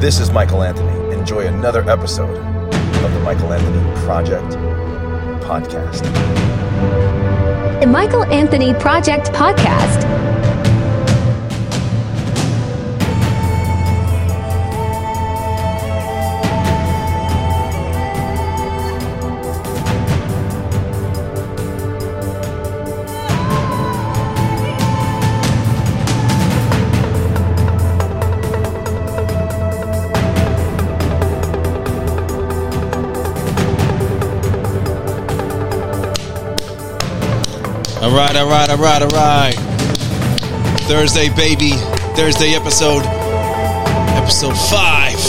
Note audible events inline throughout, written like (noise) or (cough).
This is Michael Anthony. Enjoy another episode of the Michael Anthony Project podcast. The Michael Anthony Project podcast. All right, all right, all right, all right. Thursday, baby. Thursday episode. Episode five.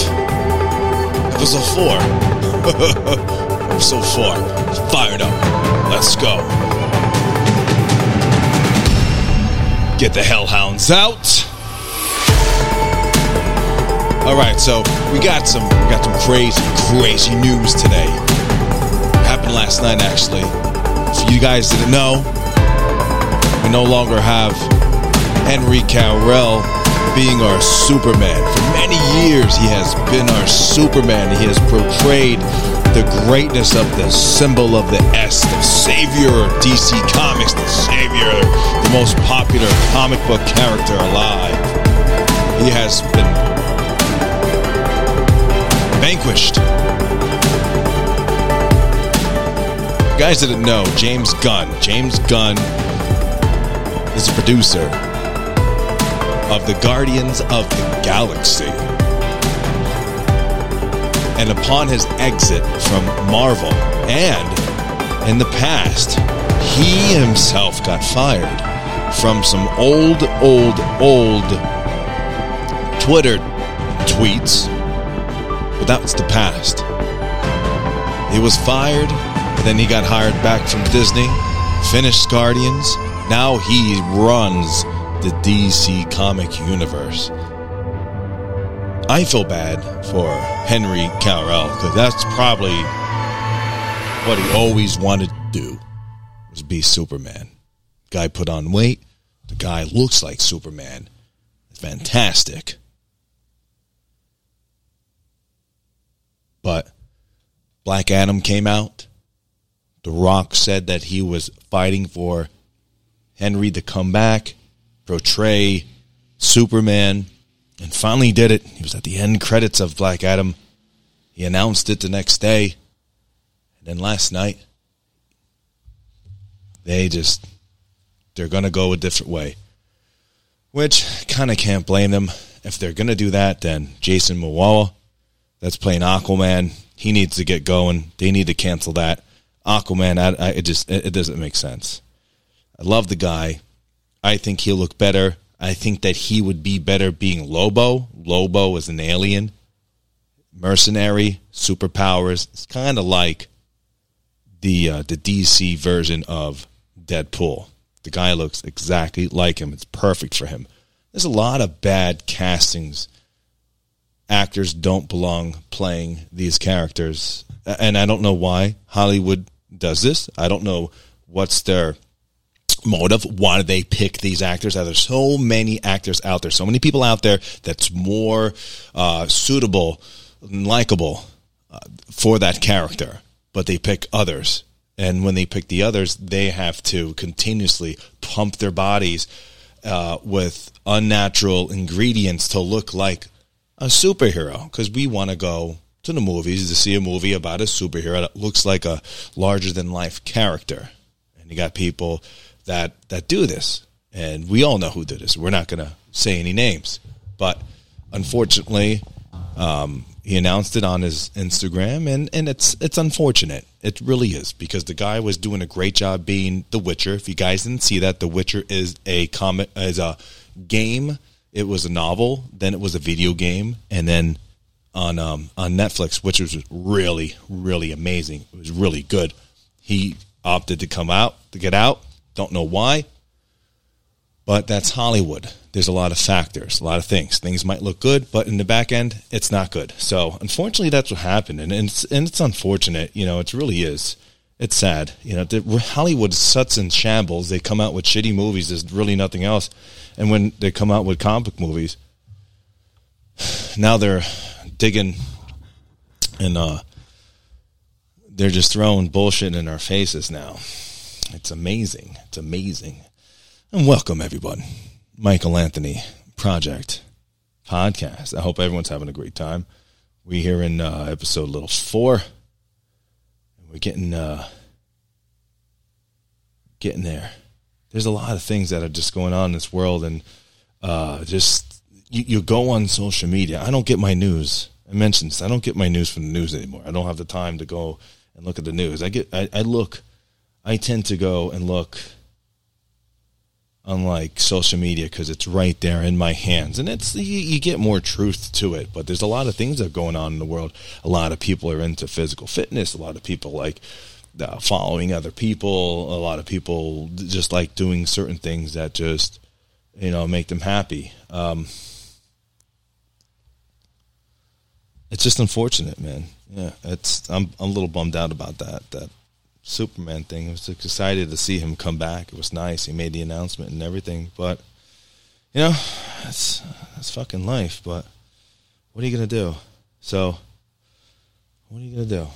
Episode four. (laughs) episode four. Fired up. Let's go. Get the hellhounds out. All right, so we got some we got some crazy, crazy news today. Happened last night, actually. If you guys didn't know, no longer have Henry Cavill being our Superman. For many years, he has been our Superman. He has portrayed the greatness of the symbol of the S, the savior of DC Comics, the savior, the most popular comic book character alive. He has been vanquished. You guys didn't know James Gunn. James Gunn is a producer of the Guardians of the Galaxy. And upon his exit from Marvel, and in the past, he himself got fired from some old, old, old Twitter tweets. But that was the past. He was fired, and then he got hired back from Disney, finished Guardians, now he runs the DC comic universe. I feel bad for Henry Cavill because that's probably what he always wanted to do was be Superman. Guy put on weight. The guy looks like Superman. Fantastic. But Black Adam came out. The Rock said that he was fighting for Henry to come back, portray Superman, and finally did it. He was at the end credits of Black Adam. He announced it the next day. And then last night, they just, they're going to go a different way. Which kind of can't blame them. If they're going to do that, then Jason Momoa, that's playing Aquaman, he needs to get going. They need to cancel that. Aquaman, I, I, it just, it, it doesn't make sense. I love the guy. I think he'll look better. I think that he would be better being Lobo. Lobo is an alien, mercenary, superpowers. It's kind of like the uh, the DC version of Deadpool. The guy looks exactly like him. It's perfect for him. There's a lot of bad castings. Actors don't belong playing these characters, and I don't know why Hollywood does this. I don't know what's their motive. Why do they pick these actors? Are there so many actors out there, so many people out there that's more uh, suitable and likable uh, for that character, but they pick others. And when they pick the others, they have to continuously pump their bodies uh, with unnatural ingredients to look like a superhero because we want to go to the movies to see a movie about a superhero that looks like a larger than life character. And you got people that that do this, and we all know who did this. We're not going to say any names, but unfortunately, um, he announced it on his Instagram, and and it's it's unfortunate. It really is because the guy was doing a great job being The Witcher. If you guys didn't see that, The Witcher is a comic is a game. It was a novel, then it was a video game, and then on um, on Netflix, which was really really amazing. It was really good. He opted to come out to get out don't know why, but that's Hollywood. There's a lot of factors, a lot of things. Things might look good, but in the back end, it's not good. So unfortunately, that's what happened, and it's and it's unfortunate. You know, it really is. It's sad. You know, the, Hollywood such in shambles. They come out with shitty movies. There's really nothing else, and when they come out with comic movies, (sighs) now they're digging and uh, they're just throwing bullshit in our faces now. It's amazing. It's amazing. And welcome everyone. Michael Anthony Project Podcast. I hope everyone's having a great time. We here in uh, episode little four. We're getting uh, getting there. There's a lot of things that are just going on in this world, and uh, just you, you go on social media. I don't get my news. I mentioned this. I don't get my news from the news anymore. I don't have the time to go and look at the news. I get. I, I look. I tend to go and look on like social media because it's right there in my hands. And it's you, you, get more truth to it but there's a lot of things that are going on in the world. A lot of people are into physical fitness. A lot of people like uh, following other people. A lot of people just like doing certain things that just you know make them happy. Um, it's just unfortunate man. Yeah it's I'm, I'm a little bummed out about that that Superman thing. I was excited to see him come back. It was nice. He made the announcement and everything. But you know, that's that's fucking life. But what are you gonna do? So, what are you gonna do?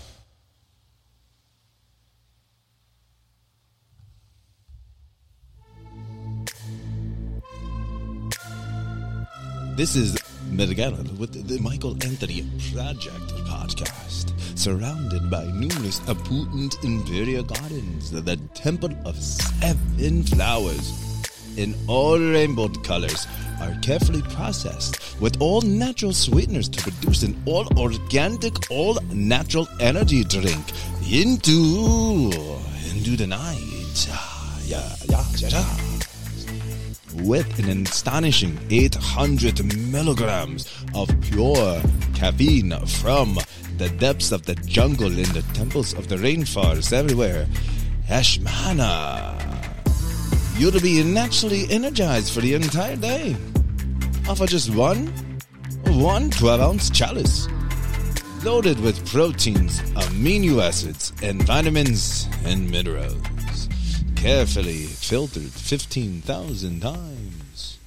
This is With the Michael Anthony Project podcast, surrounded by numerous important imperial gardens, the Temple of Seven Flowers, in all rainbow colors, are carefully processed with all natural sweeteners to produce an all organic, all natural energy drink into into the night. Yeah, yeah, yeah, yeah with an astonishing 800 milligrams of pure caffeine from the depths of the jungle in the temples of the rainforests everywhere. Ashmana. You'll be naturally energized for the entire day. Off of just one, one 12 ounce chalice. Loaded with proteins, amino acids, and vitamins and minerals carefully filtered 15,000 times.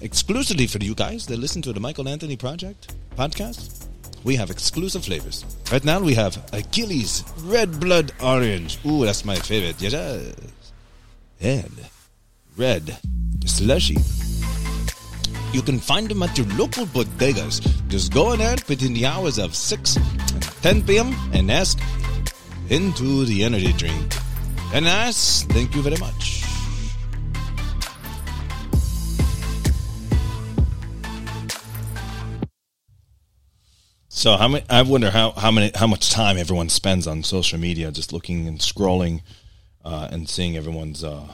Exclusively for you guys that listen to the Michael Anthony Project podcast, we have exclusive flavors. Right now we have Achilles Red Blood Orange. Ooh, that's my favorite. Yes. And Red Slushy. You can find them at your local bodegas. Just go in there between the hours of 6 and 10 p.m. and ask into the energy drink. And nice. Thank you very much. So how many? I wonder how how many how much time everyone spends on social media, just looking and scrolling, uh, and seeing everyone's uh,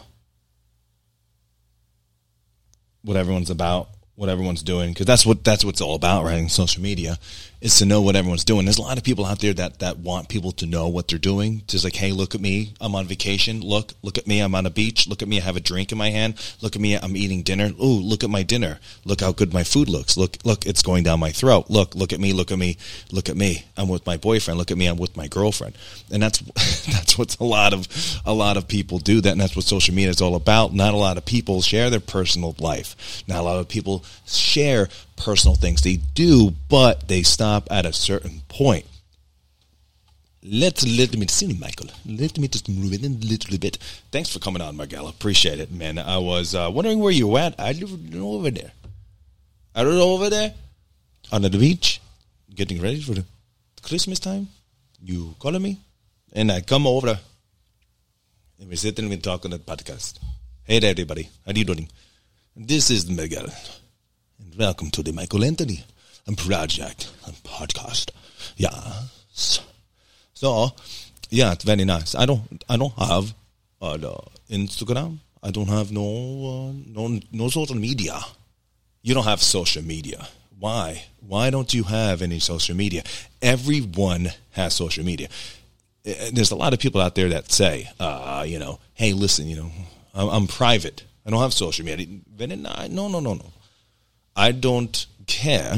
what everyone's about, what everyone's doing, because that's what that's what it's all about, right? In social media, is to know what everyone's doing. There's a lot of people out there that, that want people to know what they're doing. Just like, hey, look at me. I'm on vacation. Look, look at me. I'm on a beach. Look at me. I have a drink in my hand. Look at me. I'm eating dinner. Ooh, look at my dinner. Look how good my food looks. Look, look, it's going down my throat. Look, look at me. Look at me. Look at me. I'm with my boyfriend. Look at me. I'm with my girlfriend. And that's, (laughs) that's what a lot of, a lot of people do that. And that's what social media is all about. Not a lot of people share their personal life. Not a lot of people share personal things. They do, but they stop at a certain point. Let's let me see, Michael. Let me just move in a little bit. Thanks for coming on, Miguel. Appreciate it, man. I was uh, wondering where you went. I live over there. I live over there on the beach, getting ready for the Christmas time. You calling me, and I come over, and we sit and we talk on the podcast. Hey there, everybody. How are you doing? This is Miguel and welcome to the Michael Anthony Project and podcast. Yes. So, yeah, it's very nice. I don't, I don't have uh, Instagram. I don't have no, uh, no, no social media. You don't have social media. Why? Why don't you have any social media? Everyone has social media. Uh, there's a lot of people out there that say, uh, you know, hey, listen, you know, I'm, I'm private. I don't have social media. No, no, no, no. I don't care.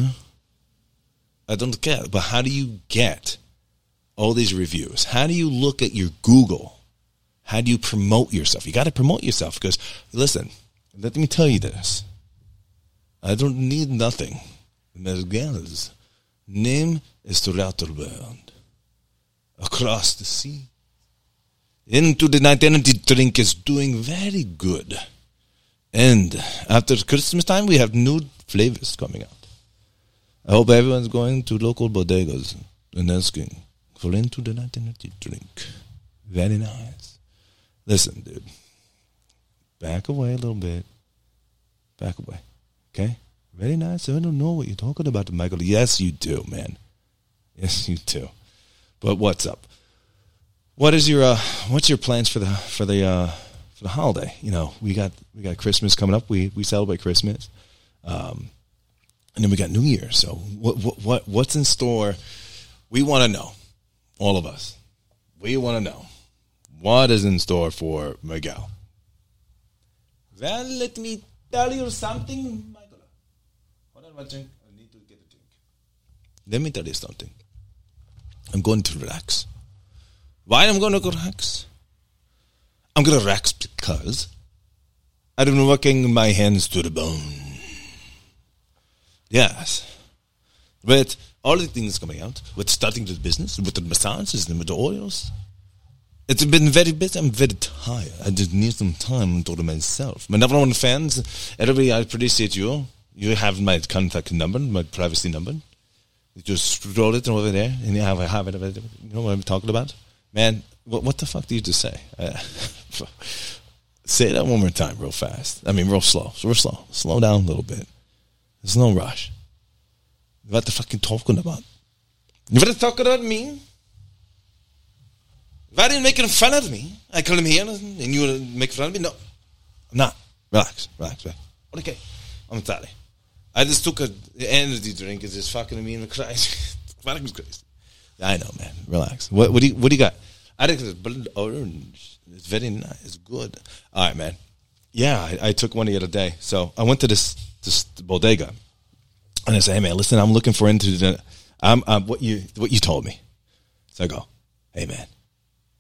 I don't care. But how do you get all these reviews? How do you look at your Google? How do you promote yourself? You got to promote yourself because, listen, let me tell you this. I don't need nothing. name is throughout the world, across the sea. Into the night energy drink is doing very good. And after Christmas time, we have new flavors coming out. I hope everyone's going to local bodegas and asking for into the night energy drink. Very nice. Listen, dude. Back away a little bit. Back away. Okay? Very nice. I don't know what you're talking about, Michael. Yes, you do, man. Yes, you do. But what's up? What is your uh, what's your plans for the for the uh, for the holiday? You know, we got we got Christmas coming up. We we celebrate Christmas, um, and then we got New Year. So what what, what what's in store? We want to know, all of us. We want to know what is in store for Miguel. Well, let me tell you something, Michael. Hold on, one drink. I need to get a drink. Let me tell you something. I'm going to relax. Why I'm going to relax? I'm going to relax because I've been working my hands to the bone. Yes. With all the things coming out, with starting the business, with the massages and with the oils, it's been very busy. I'm very tired. I just need some time to do myself. My number one fans, everybody, I appreciate you. You have my contact number, my privacy number. You just scroll it over there, and you have, have it. You know what I'm talking about, man. What, what the fuck did you just say? Uh, (laughs) say that one more time, real fast. I mean, real slow. So real slow. Slow down a little bit. There's no rush. What the fuck you talking about? You want to talk about me? If are didn't making fun of me, I come here and you make fun of me? No, I'm not. Relax, relax, relax. Okay, I'm sorry. I just took a energy drink and just fucking me in the (laughs) crazy. fucking crazy. I know, man. Relax. What, what do you What do you got? I think it's blood orange. It's very nice. It's good. All right, man. Yeah, I, I took one the other day. So I went to this this bodega, and I said, "Hey, man, listen, I'm looking for into the, I'm, I'm what you what you told me." So I go, "Hey, man,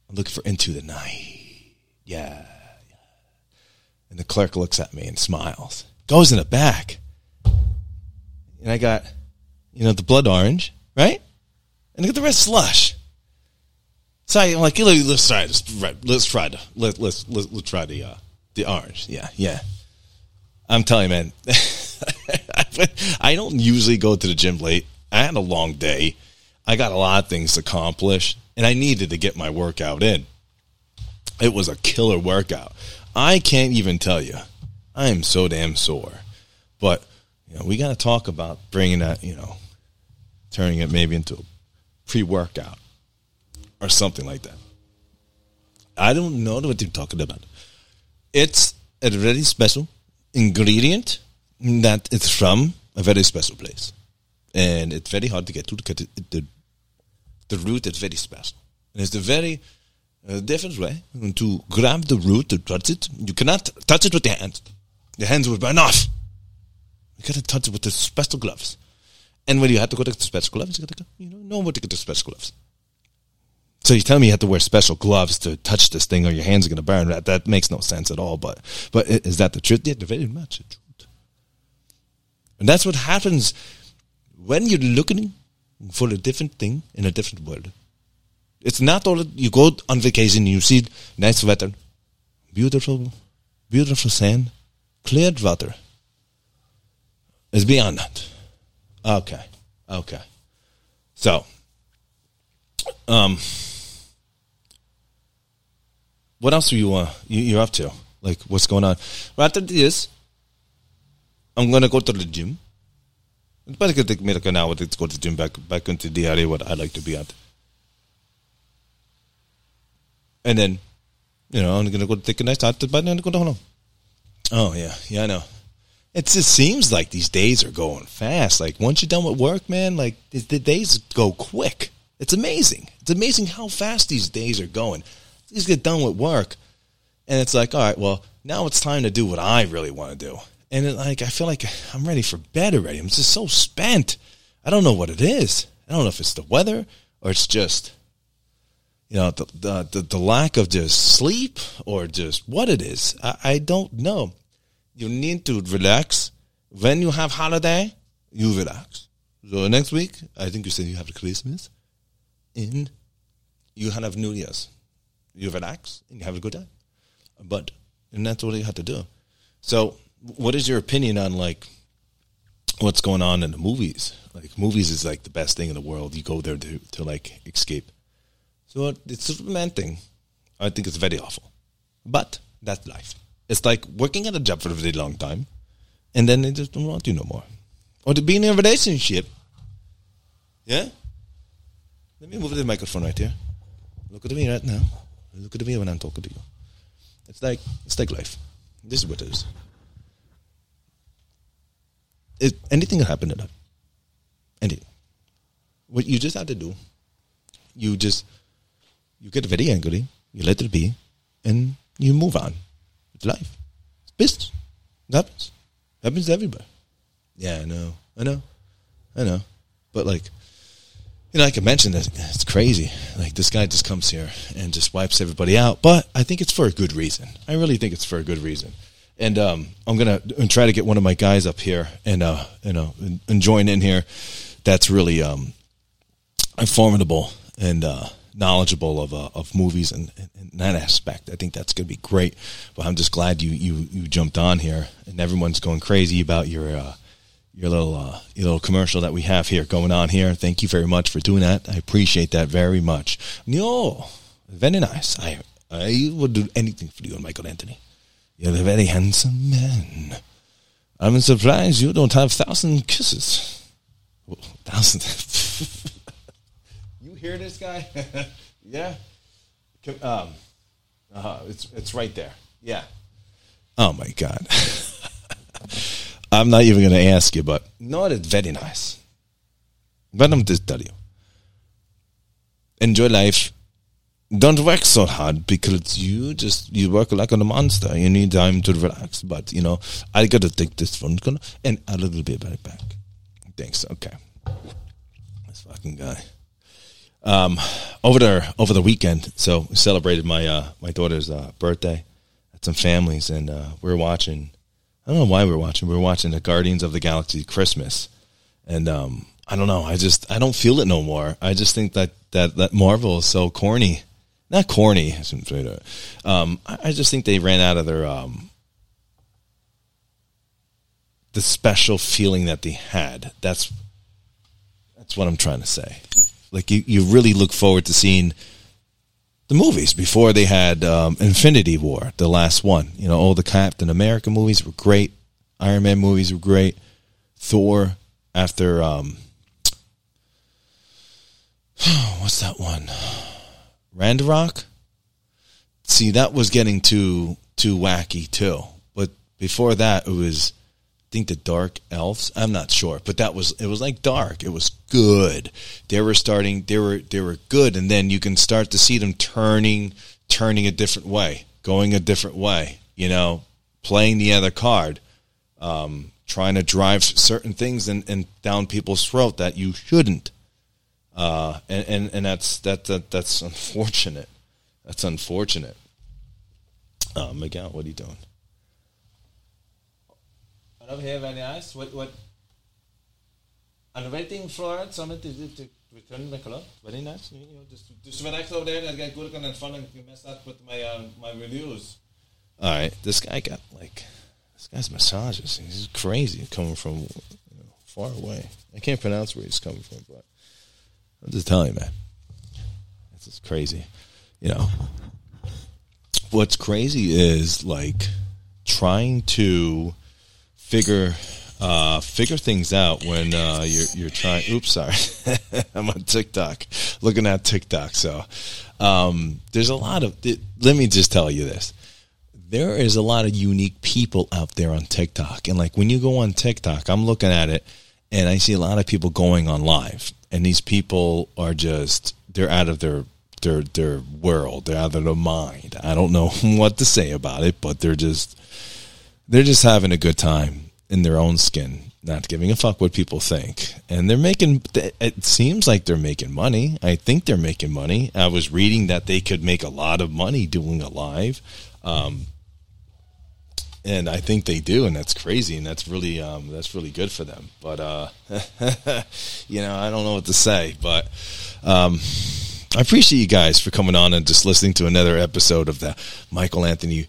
I'm looking for into the night." Yeah, yeah. And the clerk looks at me and smiles. Goes in the back, and I got, you know, the blood orange, right? And I got the red slush. So I'm like, let's try this. Let's try the let let's let's, let's try the uh, the orange. Yeah, yeah. I'm telling you, man. (laughs) I don't usually go to the gym late. I had a long day. I got a lot of things to accomplish, and I needed to get my workout in. It was a killer workout. I can't even tell you. I am so damn sore. But you know, we got to talk about bringing that, you know, turning it maybe into a pre-workout or something like that. I don't know what you're talking about. It's a very special ingredient that it's from a very special place, and it's very hard to get to. Because the the root is very special, and it's a very uh, different way to grab the root to touch it. You cannot touch it with your hands; your hands will burn off. You gotta touch it with the special gloves, and when you have to go to the special gloves, you gotta go, you know know what to get the special gloves. So you tell me you have to wear special gloves to touch this thing, or your hands are going to burn. That that makes no sense at all. But but is that the truth? Yeah, very much the truth. And that's what happens when you're looking for a different thing in a different world. It's not all you go on vacation, and you see nice weather, beautiful, beautiful sand, clear water. It's beyond that. Okay, okay. So, um what else are you uh you, you're up to? Like what's going on? Right after this, I'm gonna go to the gym. It's probably gonna take me like an hour to go to the gym back back into the area what I like to be at. And then, you know, I'm gonna go take a nice hot but then go to home. Oh yeah, yeah, I know. It just seems like these days are going fast. Like once you're done with work, man, like the days go quick. It's amazing. It's amazing how fast these days are going These get done with work. And it's like, all right, well, now it's time to do what I really want to do. And it, like, I feel like I'm ready for bed already. I'm just so spent. I don't know what it is. I don't know if it's the weather or it's just, you know, the, the, the, the lack of just sleep or just what it is. I, I don't know. You need to relax. When you have holiday, you relax. So next week, I think you said you have Christmas, and you have New Year's. You relax and you have a good time. But and that's what you have to do. So, what is your opinion on like what's going on in the movies? Like movies is like the best thing in the world. You go there to to like escape. So it's thing. I think it's very awful, but that's life. It's like working at a job for a very long time, and then they just don't want you no more, or to be in a relationship. Yeah. Let me move the microphone right here. Look at me right now. Look at me when I'm talking to you. It's like it's like life. This is what it is. Anything can happen in life. Anything. What you just have to do, you just you get very angry, you let it be, and you move on. It's life. It's business. It happens. It happens to everybody. Yeah, I know. I know. I know. But like you know, like I can mention that it's crazy. Like this guy just comes here and just wipes everybody out, but I think it's for a good reason. I really think it's for a good reason. And um, I'm gonna try to get one of my guys up here and uh, you know and, and join in here. That's really um, formidable and uh, knowledgeable of uh, of movies and, and, that aspect. I think that's gonna be great. But I'm just glad you you you jumped on here and everyone's going crazy about your uh, your little uh, your little commercial that we have here going on here. Thank you very much for doing that. I appreciate that very much. No, very nice. I I would do anything for you, Michael Anthony. You're a very handsome man. I'm surprised you don't have thousand kisses. thousand. (laughs) you hear this guy? (laughs) yeah. Um. Uh, it's it's right there. Yeah. Oh my god. (laughs) I'm not even going to ask you, but no, it's very nice. But I'm just tell you. Enjoy life. Don't work so hard because you just you work like a monster. You need time to relax. But you know, I gotta take this phone call and a little bit right back. Thanks. Okay. This fucking guy. Um, over there over the weekend, so we celebrated my uh my daughter's uh, birthday at some families, and uh, we were watching I don't know why we are watching. We were watching the Guardians of the Galaxy Christmas, and um, I don't know. I just I don't feel it no more. I just think that that that Marvel is so corny. Not corny. Um, I, I, just think they ran out of their um, the special feeling that they had. That's that's what I'm trying to say. Like you, you really look forward to seeing the movies before they had um, Infinity War, the last one. You know, all the Captain America movies were great. Iron Man movies were great. Thor after um, (sighs) what's that one? Ragnarok. See, that was getting too too wacky too. But before that, it was think the Dark Elves. I'm not sure, but that was it was like dark. It was good. They were starting. They were they were good, and then you can start to see them turning turning a different way, going a different way. You know, playing the other card, um, trying to drive certain things and, and down people's throat that you shouldn't. Uh, and, and and that's that, that that's (laughs) unfortunate. That's unfortunate. Uh, Miguel, what are you doing? Here, very nice. What what? I'm waiting for someone to, to return the color. Very nice. You know, just just relax over there and get good and fun and mess up with my um, my reviews. All right, this guy got like this guy's massages. He's crazy coming from you know, far away. I can't pronounce where he's coming from, but I'm just telling you, man. This is crazy. You know, what's crazy is like trying to figure uh, figure things out when uh, you're you're trying. Oops, sorry, (laughs) I'm on TikTok, looking at TikTok. So um, there's a lot of. Let me just tell you this: there is a lot of unique people out there on TikTok, and like when you go on TikTok, I'm looking at it, and I see a lot of people going on live, and these people are just they're out of their their their world, they're out of their mind. I don't know (laughs) what to say about it, but they're just they're just having a good time in their own skin, not giving a fuck what people think. And they're making, it seems like they're making money. I think they're making money. I was reading that they could make a lot of money doing a live. Um, and I think they do, and that's crazy, and that's really um, that's really good for them. But uh, (laughs) you know, I don't know what to say, but um, I appreciate you guys for coming on and just listening to another episode of the Michael Anthony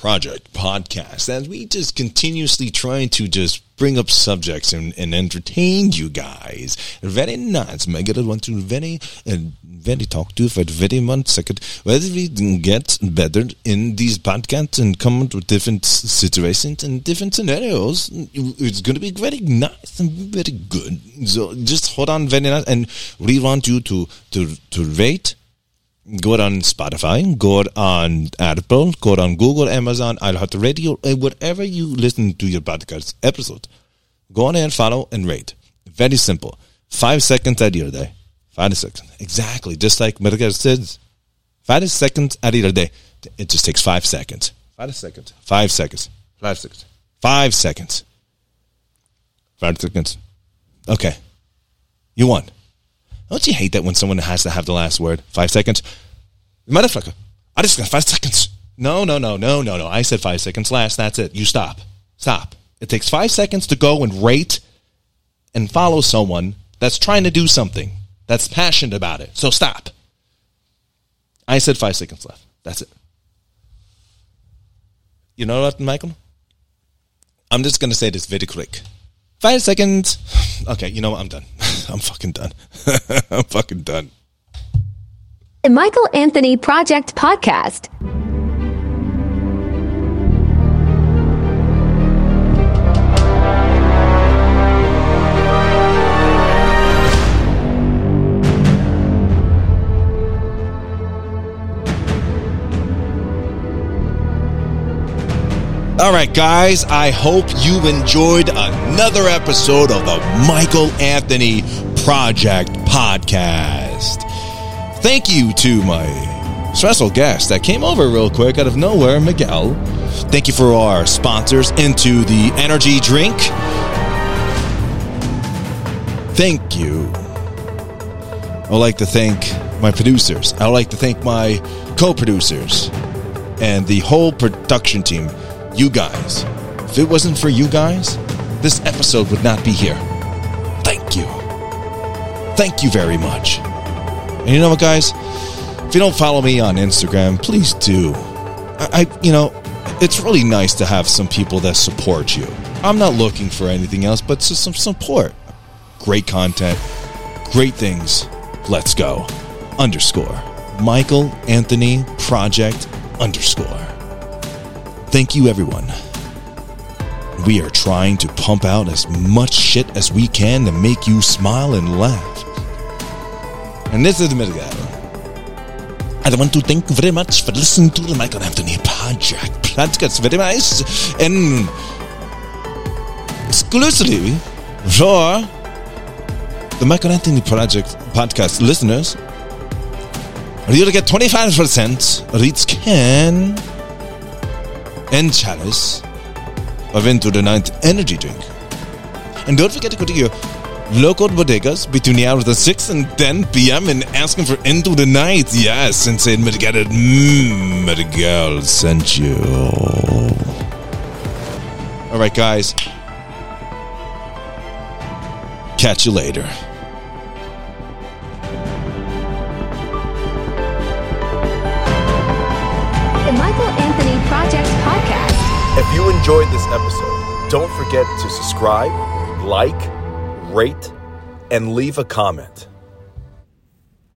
Project podcast as we just continuously trying to just bring up subjects and, and entertain you guys. Very nice. I get want to very and very talk to for very one second. Whether we get better in these podcasts and come up with different situations and different scenarios, it's going to be very nice and very good. So just hold on very nice and we want you to to to rate Go on Spotify, go on Apple, go on Google, Amazon, iHeartRadio, whatever you listen to your podcast episode. Go on and follow and rate. Very simple. Five seconds of your day. Five seconds. Exactly. Just like Medicare says. Five seconds of your day. It just takes five seconds. Five seconds. Five seconds. Five seconds. Five seconds. Five seconds. Okay. You won. Don't you hate that when someone has to have the last word? Five seconds? Motherfucker, I just got five seconds. No, no, no, no, no, no. I said five seconds last. That's it. You stop. Stop. It takes five seconds to go and rate and follow someone that's trying to do something, that's passionate about it. So stop. I said five seconds left. That's it. You know what, Michael? I'm just going to say this very quick. Five seconds. (sighs) Okay, you know what? I'm done. (laughs) I'm fucking done. (laughs) I'm fucking done. The Michael Anthony Project Podcast. All right, guys, I hope you've enjoyed another episode of the Michael Anthony Project Podcast. Thank you to my special guest that came over real quick out of nowhere, Miguel. Thank you for our sponsors, Into the Energy Drink. Thank you. I'd like to thank my producers. I'd like to thank my co producers and the whole production team you guys. If it wasn't for you guys, this episode would not be here. Thank you. Thank you very much. And you know what, guys? If you don't follow me on Instagram, please do. I, I you know, it's really nice to have some people that support you. I'm not looking for anything else but just some support. Great content, great things. Let's go. Underscore. Michael Anthony Project underscore. Thank you, everyone. We are trying to pump out as much shit as we can to make you smile and laugh. And this is Miguel. I want to thank you very much for listening to the Michael Anthony Project podcast. Very nice. And exclusively for the Michael Anthony Project podcast listeners, you'll get 25% reach can and chalice of Into the Night energy drink. And don't forget to go to your local bodegas between the hours of 6 and 10 p.m. and ask them for Into the Night. Yes, and say Miguel, mmm, Miguel sent you. All right, guys. Catch you later. Enjoyed this episode, don't forget to subscribe, like, rate, and leave a comment.